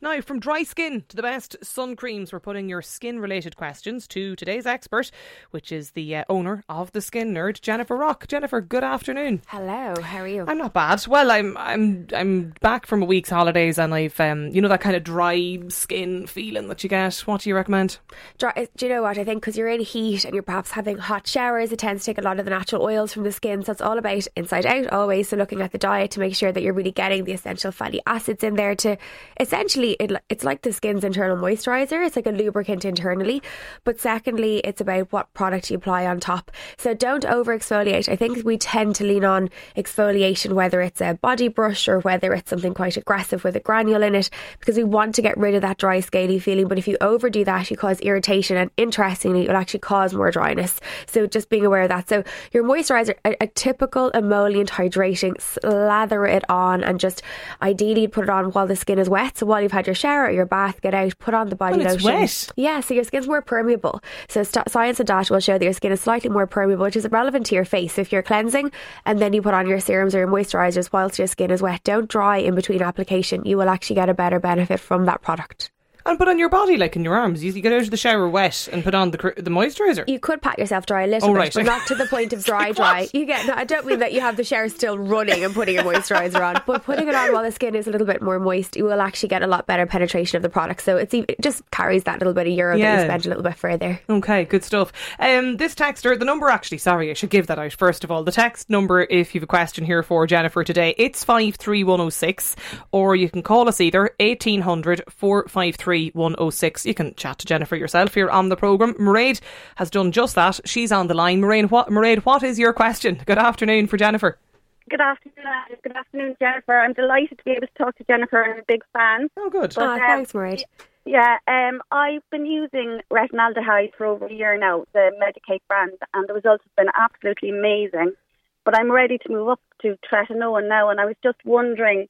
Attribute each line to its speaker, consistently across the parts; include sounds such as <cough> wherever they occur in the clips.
Speaker 1: Now, from dry skin to the best sun creams, we're putting your skin related questions to today's expert, which is the uh, owner of the Skin Nerd, Jennifer Rock. Jennifer, good afternoon.
Speaker 2: Hello, how are you?
Speaker 1: I'm not bad. Well, I'm I'm I'm back from a week's holidays, and I've um you know that kind of dry skin feeling that you get. What do you recommend?
Speaker 2: Dry, do you know what I think? Because you're in heat and you're perhaps having hot showers, it tends to take a lot of the natural oils from the skin. So it's all about inside out always. So looking at the diet to make sure that you're really getting the essential fatty acids in there to essentially it, it's like the skin's internal moisturizer. It's like a lubricant internally. But secondly, it's about what product you apply on top. So don't over exfoliate. I think we tend to lean on exfoliation, whether it's a body brush or whether it's something quite aggressive with a granule in it, because we want to get rid of that dry, scaly feeling. But if you overdo that, you cause irritation, and interestingly, it will actually cause more dryness. So just being aware of that. So your moisturizer, a, a typical emollient hydrating, slather it on, and just ideally put it on while the skin is wet. So while you've had your shower or your bath, get out, put on the body
Speaker 1: Well, it's
Speaker 2: lotion.
Speaker 1: wet.
Speaker 2: Yeah, so your skin's more permeable. So st- science and data will show that your skin is slightly more permeable, which is relevant to your face. So if you're cleansing and then you put on your serums or your moisturizers whilst your skin is wet, don't dry in between application. You will actually get a better benefit from that product.
Speaker 1: And put on your body, like in your arms. You, you get out of the shower wet and put on the the moisturizer.
Speaker 2: You could pat yourself dry a little
Speaker 1: Oh,
Speaker 2: bit,
Speaker 1: right.
Speaker 2: but not to the point of <laughs> dry, dry. You get. No, I don't mean that you have the shower still running and putting a moisturizer on, but putting it on while the skin is a little bit more moist, you will actually get a lot better penetration of the product. So it's even, it just carries that little bit of euro that you spend a little bit further.
Speaker 1: Okay, good stuff. Um, this texter, the number actually, sorry, I should give that out first of all. The text number, if you have a question here for Jennifer today, it's 53106, or you can call us either 1800 453 106. You can chat to Jennifer yourself here on the programme. Mairead has done just that. She's on the line. Mairead, what, Mairead, what is your question? Good afternoon for Jennifer.
Speaker 3: Good afternoon, Alice. Good afternoon, Jennifer. I'm delighted to be able to talk to Jennifer. I'm a big fan.
Speaker 1: Oh, good.
Speaker 3: But, um,
Speaker 2: thanks, Mairead.
Speaker 3: Yeah, um, I've been using retinaldehyde for over a year now, the Medik8 brand, and the results have been absolutely amazing. But I'm ready to move up to tretinoin now, and I was just wondering,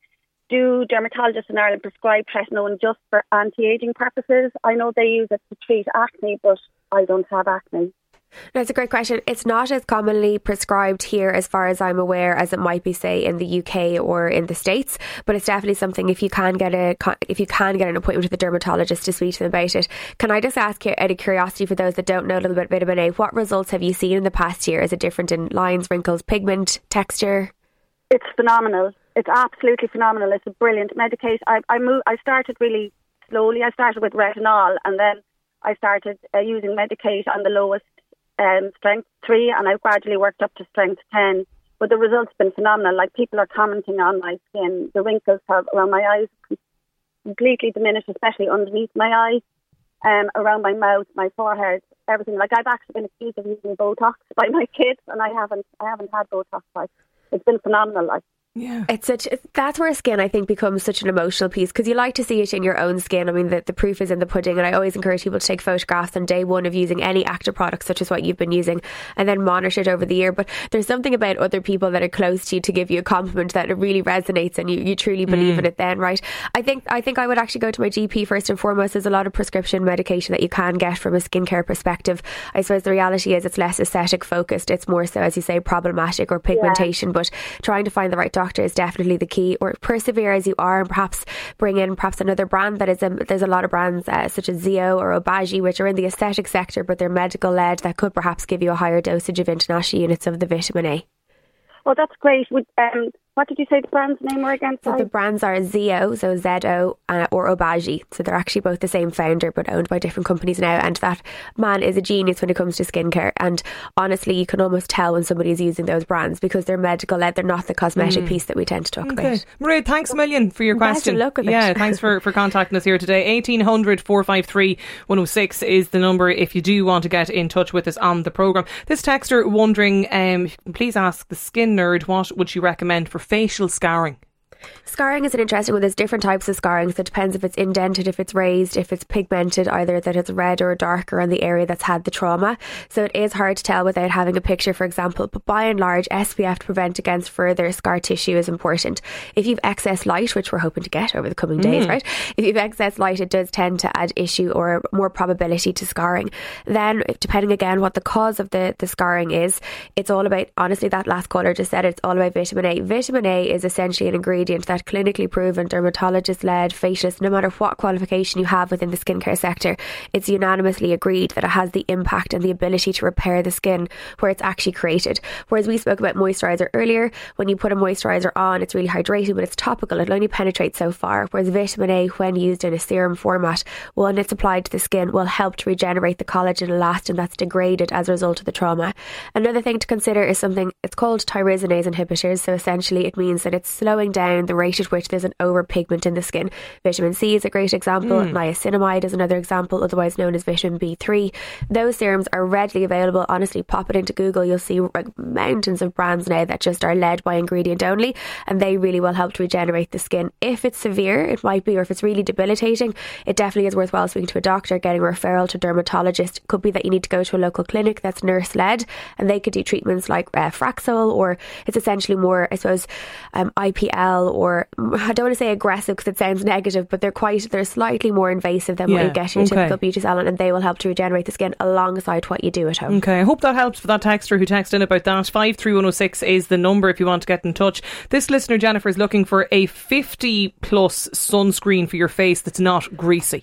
Speaker 3: do dermatologists in Ireland prescribe tretinoin just for anti-aging purposes? I know they use it to treat acne, but I don't have acne.
Speaker 2: That's a great question. It's not as commonly prescribed here, as far as I'm aware, as it might be, say, in the UK or in the States. But it's definitely something. If you can get a if you can get an appointment with a dermatologist to speak to them about it, can I just ask you out of curiosity for those that don't know a little bit, about A, what results have you seen in the past year? Is it different in lines, wrinkles, pigment, texture?
Speaker 3: It's phenomenal. It's absolutely phenomenal. It's a brilliant medication. I I moved, I started really slowly. I started with retinol, and then I started uh, using Medik8 on the lowest um, strength three, and I've gradually worked up to strength ten. But the results have been phenomenal. Like people are commenting on my skin. The wrinkles have around my eyes completely diminished, especially underneath my eye, um, around my mouth, my forehead, everything. Like I've actually been accused of using Botox by my <laughs> kids, and I haven't. I haven't had Botox. Like it's been phenomenal. Like.
Speaker 1: Yeah.
Speaker 2: It's such it's- that's where skin I think becomes such an emotional piece because you like to see it in your own skin. I mean, the, the proof is in the pudding, and I always encourage people to take photographs on day one of using any active product, such as what you've been using, and then monitor it over the year. But there's something about other people that are close to you to give you a compliment that it really resonates, and you, you truly believe in mm. it. Then, right? I think I think I would actually go to my GP first and foremost. There's a lot of prescription medication that you can get from a skincare perspective. I suppose the reality is it's less aesthetic focused. It's more so, as you say, problematic or pigmentation. But trying to find the right doctor is definitely the key. Or persevere as you are, and perhaps bring in perhaps another brand that is. Um, there's a lot of brands uh, such as ZO or Obagi, which are in the aesthetic sector, but they're medical led. That could perhaps give you a higher dosage of international units of the vitamin A.
Speaker 3: Well, that's great. Um, what did you say the brand's name were again?
Speaker 2: So the brands are ZO, so Z O, uh, or Obagi. So they're actually both the same founder, but owned by different companies now. And that man is a genius when it comes to skincare. And honestly, you can almost tell when somebody is using those brands because they're medical led. They're not the cosmetic piece that we tend to talk
Speaker 1: Mm. Okay.
Speaker 2: about.
Speaker 1: Maria, thanks a million for your
Speaker 2: Best of
Speaker 1: question.
Speaker 2: luck with it.
Speaker 1: yeah, thanks for, for contacting us here today. 1800 453 106 is the number if you do want to get in touch with us on the programme. This texter wondering, um, if you can please ask the skin nerd what would she recommend for facial scarring?
Speaker 2: Scarring is an interesting one. There's different types of scarring, so it depends if it's indented, if it's raised, if it's pigmented, either that it's red or darker on the area that's had the trauma. So it is hard to tell without having a picture, for example. But by and large, SPF to prevent against further scar tissue is important. If you've excess light, which we're hoping to get over the coming days, mm. right? If you've excess light, it does tend to add issue or more probability to scarring. Then, depending again what the cause of the, the scarring is, it's all about, honestly, that last caller just said it, it's all about vitamin A. Vitamin A is essentially an ingredient that clinically proven, dermatologist led, facialist, no matter what qualification you have within the skincare sector, it's unanimously agreed that it has the impact and the ability to repair the skin where it's actually created. Whereas we spoke about moisturizer earlier, when you put a moisturizer on, it's really hydrating, but it's topical, it'll only penetrate so far. Whereas vitamin A, when used in a serum format, when it's applied to the skin, will help to regenerate the collagen elastin that's degraded as a result of the trauma. Another thing to consider is something, it's called tyrosinase inhibitors. So essentially, it means that it's slowing down the rate at which there's an overpigment in the skin. Vitamin C is a great example. Niacinamide is another example, otherwise known as vitamin B3. Those serums are readily available. Honestly, pop it into Google. You'll see like mountains of brands now that just are led by ingredient only, and they really will help to regenerate the skin. If it's severe, it might be, or if it's really debilitating, it definitely is worthwhile speaking to a doctor, getting a referral to a dermatologist. Could be that you need to go to a local clinic that's nurse led, and they could do treatments like uh, Fraxel, or it's essentially more, I suppose, um, IPL, or I don't want to say aggressive because it sounds negative, but they're quite, they're slightly more invasive than what you get in
Speaker 1: okay.
Speaker 2: typical beauty salon, and they will help to regenerate the skin alongside what you do at home.
Speaker 1: Okay, I hope that helps for that texter who texted in about that. 53106 is the number if you want to get in touch. This listener, Jennifer, is looking for a 50 plus sunscreen for your face that's not greasy.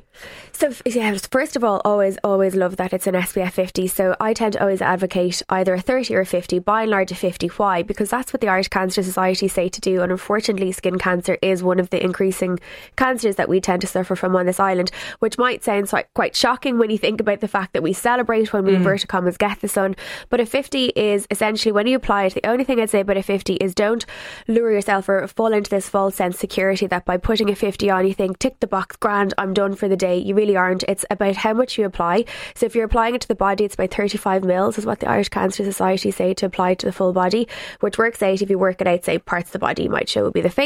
Speaker 2: So, yeah, first of all, always, always love that it's an SPF 50. So, I tend to always advocate either a 30 or a 50, by and large a 50. Why? Because that's what the Irish Cancer Society say to do. And unfortunately, skin cancer is one of the increasing cancers that we tend to suffer from on this island, which might sound quite shocking when you think about the fact that we celebrate when we mm. inverted commas get the sun. But a 50 is essentially when you apply it, the only thing I'd say about a 50 is don't lure yourself or fall into this false sense of security that by putting a 50 on, you think, tick the box, grand, I'm done for the day. You really aren't. It's about how much you apply. So if you're applying it to the body, it's about 35 mils, is what the Irish Cancer Society say to apply to the full body, which works out if you work it out, say parts of the body might show would be the face.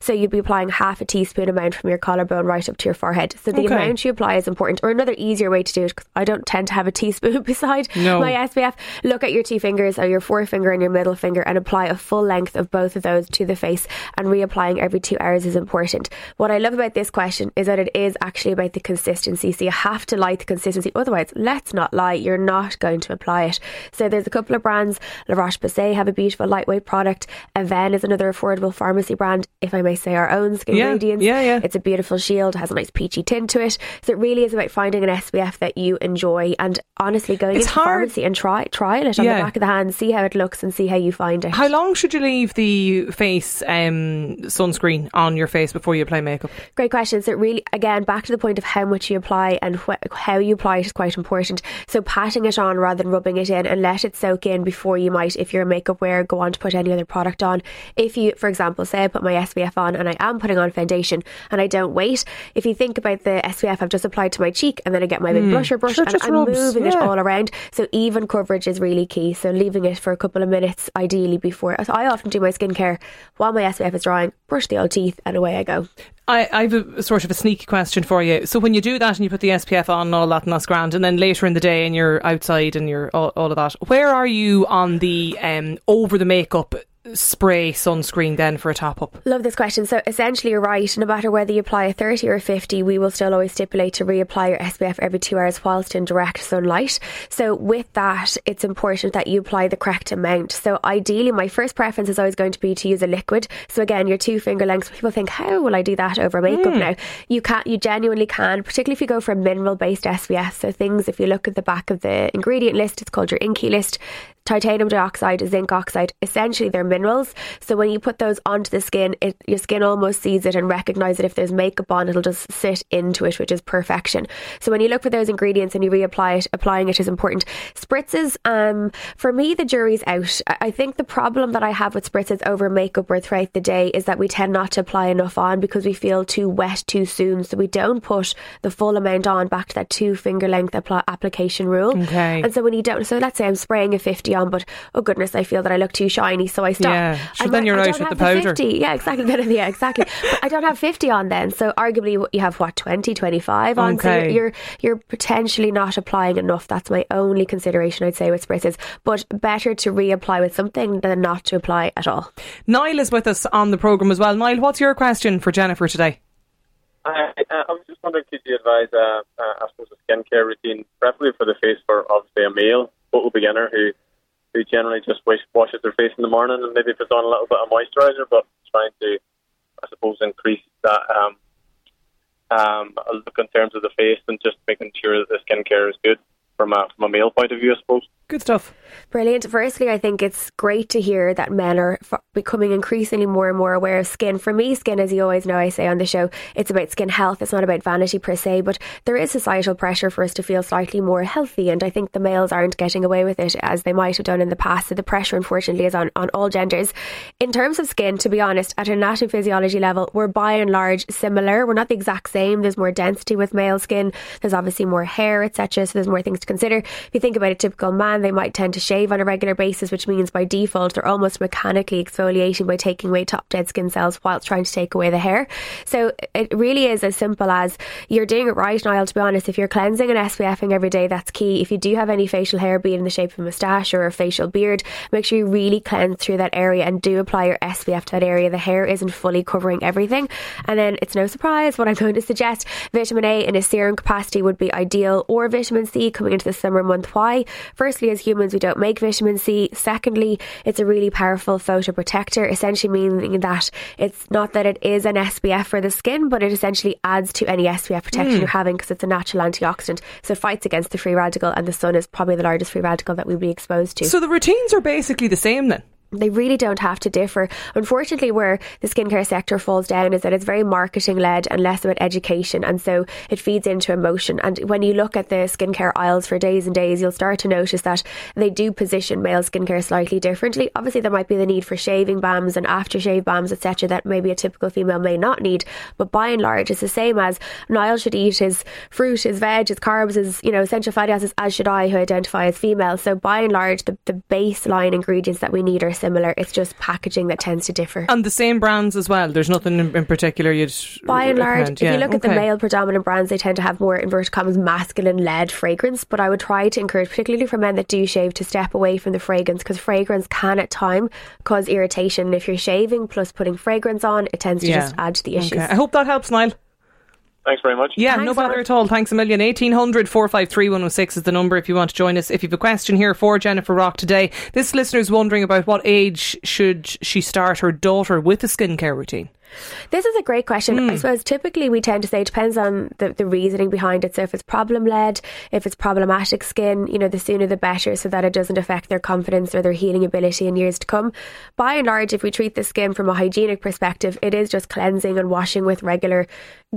Speaker 2: So you'd be applying half a teaspoon amount from your collarbone right up to your forehead. So the
Speaker 1: Okay.
Speaker 2: amount you apply is important. Or another easier way to do it, because I don't tend to have a teaspoon <laughs> beside
Speaker 1: No.
Speaker 2: my SPF. Look at your two fingers or your forefinger and your middle finger and apply a full length of both of those to the face. And reapplying every two hours is important. What I love about this question is that it is actually about the consistency. So you have to like the consistency. Otherwise, let's not lie, you're not going to apply it. So there's a couple of brands. La Roche Posay have a beautiful lightweight product. Avène is another affordable pharmacy brand, if I may say our own skin
Speaker 1: Yeah,
Speaker 2: ingredients.
Speaker 1: yeah, yeah.
Speaker 2: It's a beautiful shield, has a nice peachy tint to it. So it really is about finding an SPF that you enjoy and honestly going
Speaker 1: It's
Speaker 2: into
Speaker 1: hard-
Speaker 2: pharmacy and try trial it on
Speaker 1: Yeah.
Speaker 2: the back of the hand, see how it looks and see how you find it.
Speaker 1: How long should you leave the face um, sunscreen on your face before you apply makeup?
Speaker 2: Great question. So really, again, back to the point of how much you apply and wh- how you apply it is quite important. So patting it on rather than rubbing it in and let it soak in before you might, if you're a makeup wearer, go on to put any other product on. If you, for example, say I put my SPF on and I am putting on foundation and I don't wait, if you think about the SPF I've just applied to my cheek and then I get my big blusher brush
Speaker 1: Sure,
Speaker 2: and I'm
Speaker 1: rubs,
Speaker 2: moving it all around. So even coverage is really key. So leaving it for a couple of minutes ideally before. So I often do my skincare while my SPF is drying, brush the old teeth and away I go.
Speaker 1: I, I have a sort of a sneaky question for you. So when you do that and you put the SPF on and all that and that's grand, and then later in the day and you're outside and you're all, all of that, where are you on the um, over the makeup spray sunscreen then for a top up?
Speaker 2: Love this question. So essentially, you're right. No matter whether you apply a 30 or a 50, we will still always stipulate to reapply your SPF every two hours whilst in direct sunlight. So with that, it's important that you apply the correct amount. So ideally, my first preference is always going to be to use a liquid. So again, your two finger lengths. People think, how will I do that over makeup hmm. now? You can't. you genuinely can, particularly if you go for a mineral based SPF. So things, if you look at the back of the ingredient list, it's called your INCI list. Titanium dioxide, zinc oxide, essentially they're minerals. So when you put those onto the skin, it, your skin almost sees it and recognizes it. If there's makeup on, it'll just sit into it, which is perfection. So when you look for those ingredients and you reapply it, applying it is important. Spritzes, um, for me, the jury's out. I think the problem that I have with spritzes over makeup or throughout the day is that we tend not to apply enough on because we feel too wet too soon. So we don't put the full amount on back to that two finger length application rule.
Speaker 1: Okay.
Speaker 2: And so when you don't, so let's say I'm spraying a 50 50 on, but oh goodness, I feel that I look too shiny, so I stop.
Speaker 1: Yeah, sure,
Speaker 2: And
Speaker 1: then
Speaker 2: I-
Speaker 1: you're
Speaker 2: I
Speaker 1: out with the powder.
Speaker 2: 50. Yeah, exactly. <laughs> Then- yeah, exactly. but I don't have 50 on then, so arguably you have what 20, 25 on. So
Speaker 1: Okay.
Speaker 2: you're, you're you're potentially not applying enough. That's my only consideration, I'd say, with spritzes. But better to reapply with something than not to apply at all.
Speaker 1: Niall is with us on the programme as well. Niall, what's your question for Jennifer today?
Speaker 4: I, uh, I was just wondering, could you advise, uh, uh, I suppose, a skincare routine, preferably for the face for obviously a male total beginner who who generally just wash, washes their face in the morning and maybe puts on a little bit of moisturiser, but trying to, I suppose, increase that um, um, look in terms of the face and just making sure that the skincare is good from a from a male point of view, I suppose.
Speaker 1: Good stuff.
Speaker 2: Brilliant. Firstly, I think it's great to hear that men are f- becoming increasingly more and more aware of skin. For me, skin, as you always know, I say on the show, it's about skin health. It's not about vanity per se, but there is societal pressure for us to feel slightly more healthy. And I think the males aren't getting away with it as they might have done in the past. So the pressure, unfortunately, is on, on all genders. In terms of skin, to be honest, at an anatomy physiology level, we're by and large similar. We're not the exact same. There's more density with male skin. There's obviously more hair, etc. So there's more things to consider. If you think about a typical man, they might tend to shave on a regular basis, which means by default they're almost mechanically exfoliating by taking away top dead skin cells whilst trying to take away the hair. So it really is as simple as you're doing it right, Niall. To be honest, if you're cleansing and SPFing every day, that's key. If you do have any facial hair, be it in the shape of a moustache or a facial beard, make sure you really cleanse through that area and do apply your SPF to that area. The hair isn't fully covering everything, and then it's no surprise what I'm going to suggest. Vitamin A in a serum capacity would be ideal, or vitamin C coming into the summer month. Why? Firstly, as humans, we don't make vitamin C. Secondly, it's a really powerful photoprotector, essentially meaning that it's not that it is an SPF for the skin, but it essentially adds to any SPF protection hmm. you're having because it's a natural antioxidant. So it fights against the free radical, and the sun is probably the largest free radical that we'd be exposed to.
Speaker 1: So the routines are basically the same then?
Speaker 2: They really don't have to differ. Unfortunately, where the skincare sector falls down is that it's very marketing led and less about education, and so it feeds into emotion. And when you look at the skincare aisles for days and days, you'll start to notice that they do position male skincare slightly differently. Obviously, there might be the need for shaving balms and aftershave balms, etc., that maybe a typical female may not need. But by and large, it's the same as Niall should eat his fruit, his veg, his carbs, his you know essential fatty acids, as should I, who identify as female. So by and large, the, the baseline ingredients that we need are similar. It's just packaging that tends to differ.
Speaker 1: And the same brands as well. There's nothing in, in particular you'd
Speaker 2: By and large,
Speaker 1: recommend.
Speaker 2: if
Speaker 1: Yeah,
Speaker 2: you look at the male predominant brands, they tend to have more inverted commas masculine led fragrance. But I would try to encourage, particularly for men that do shave, to step away from the fragrance because fragrance can at time cause irritation. And if you're shaving plus putting fragrance on, it tends to
Speaker 1: Yeah.
Speaker 2: just add to the issues.
Speaker 1: Okay. I hope that helps, Niall.
Speaker 4: Thanks very much.
Speaker 1: Yeah,
Speaker 2: Thanks,
Speaker 1: no bother
Speaker 2: Niall.
Speaker 1: at all. Thanks a million. 1800 453 106 is the number if you want to join us. If you have a question here for Jennifer Rock today, this listener is wondering about what age should she start her daughter with a skincare routine?
Speaker 2: This is a great question.
Speaker 1: Hmm.
Speaker 2: I suppose typically we tend to say it depends on the, the reasoning behind it. So if it's problem led, if it's problematic skin, you know, the sooner the better so that it doesn't affect their confidence or their healing ability in years to come. By and large, if we treat the skin from a hygienic perspective, it is just cleansing and washing with regular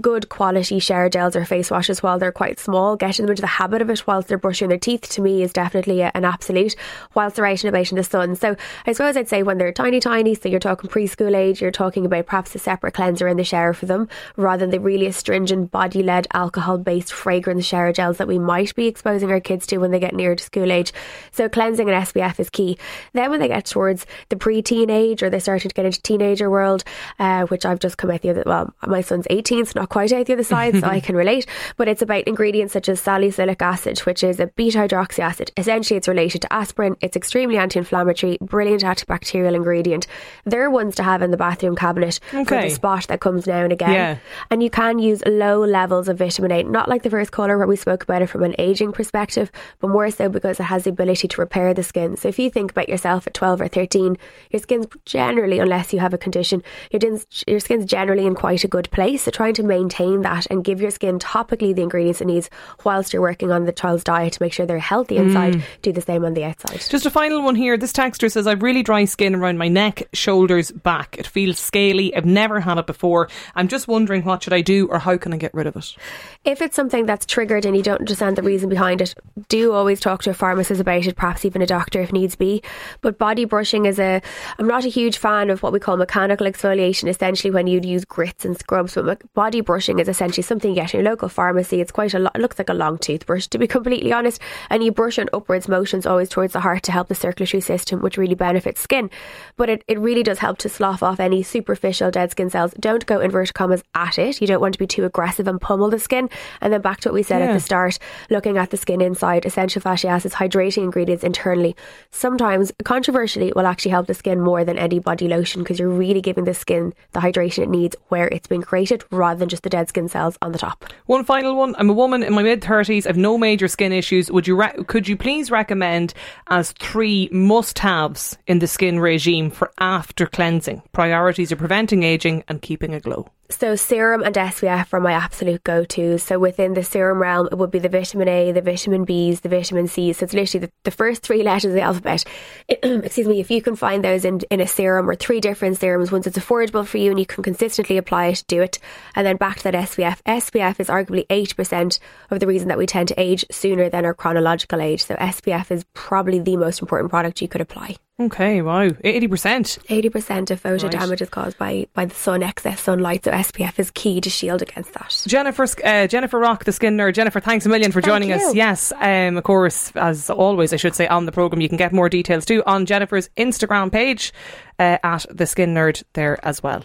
Speaker 2: good quality shower gels or face washes while they're quite small. Getting them into the habit of it whilst they're brushing their teeth to me is definitely a, an absolute whilst they're out and about in the sun. So I suppose I'd say when they're tiny, tiny, so you're talking preschool age, you're talking about perhaps a separate cleanser in the shower for them rather than the really astringent body led alcohol based fragrance shower gels that we might be exposing our kids to when they get near to school age. So cleansing and SPF is key. Then when they get towards the pre-teen age or they're starting to get into teenager world, uh, which I've just come out the other, well, my son's 18, so not quite out the other side, so I <laughs> can relate. But it's about ingredients such as salicylic acid, which is a beta hydroxy acid. Essentially, it's related to aspirin. It's extremely anti-inflammatory, brilliant antibacterial ingredient. They're ones to have in the bathroom cabinet for
Speaker 1: Okay.
Speaker 2: the spot that comes now and again.
Speaker 1: Yeah.
Speaker 2: And you can use low levels of vitamin A, not like the first colour where we spoke about it from an aging perspective, but more so because it has the ability to repair the skin. So if you think about yourself at 12 or 13, your skin's generally, unless you have a condition, your, your skin's generally in quite a good place. So trying to maintain that and give your skin topically the ingredients it needs whilst you're working on the child's diet to make sure they're healthy inside, mm. do the same on the outside.
Speaker 1: Just a final one here. This texter says, I've really dry skin around my neck, shoulders, back. It feels scaly. I've never never had it before. I'm just wondering what should I do or how can I get rid of it?
Speaker 2: If it's something that's triggered and you don't understand the reason behind it, do always talk to a pharmacist about it, perhaps even a doctor if needs be. But body brushing is a, I'm not a huge fan of what we call mechanical exfoliation, essentially when you'd use grits and scrubs, but body brushing is essentially something you get in your local pharmacy. It's quite a lot, it looks like a long toothbrush to be completely honest, and you brush in upwards motions always towards the heart to help the circulatory system, which really benefits skin. But it, it really does help to slough off any superficial dead skin cells. Don't go inverted commas at it. You don't want to be too aggressive and pummel the skin. And then back to what we said yeah. at the start, looking at the skin inside, essential fatty acids, hydrating ingredients internally. Sometimes, controversially, will actually help the skin more than any body lotion because you're really giving the skin the hydration it needs where it's been created rather than just the dead skin cells on the top.
Speaker 1: One final one. I'm a woman in my mid 30s. I've no major skin issues. Would you re- could you please recommend as three must-haves in the skin regime for after cleansing? Priorities are preventing aging and keeping a glow.
Speaker 2: So serum and SPF are my absolute go-tos. So within the serum realm, it would be the vitamin A, the vitamin Bs, the vitamin Cs. So it's literally the, the first three letters of the alphabet. <clears throat> Excuse me. If you can find those in, in a serum or three different serums, once it's affordable for you and you can consistently apply it, do it. And then back to that SPF. SPF is arguably 80% of the reason that we tend to age sooner than our chronological age. So SPF is probably the most important product you could apply.
Speaker 1: Okay, wow, eighty
Speaker 2: percent. Eighty percent of photo right. damage is caused by by the sun, excess sunlight. So SPF is key to shield against that.
Speaker 1: Jennifer, uh, Jennifer Rock, the skin nerd. Jennifer, thanks a million for joining us. Yes, um, of course, as always, I should say on the program, you can get more details too on Jennifer's Instagram page uh, at the Skin Nerd there as well.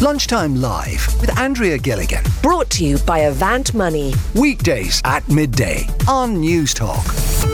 Speaker 5: Lunchtime Live with Andrea Gilligan.
Speaker 6: Brought to you by Avant Money.
Speaker 5: Weekdays at midday on Newstalk.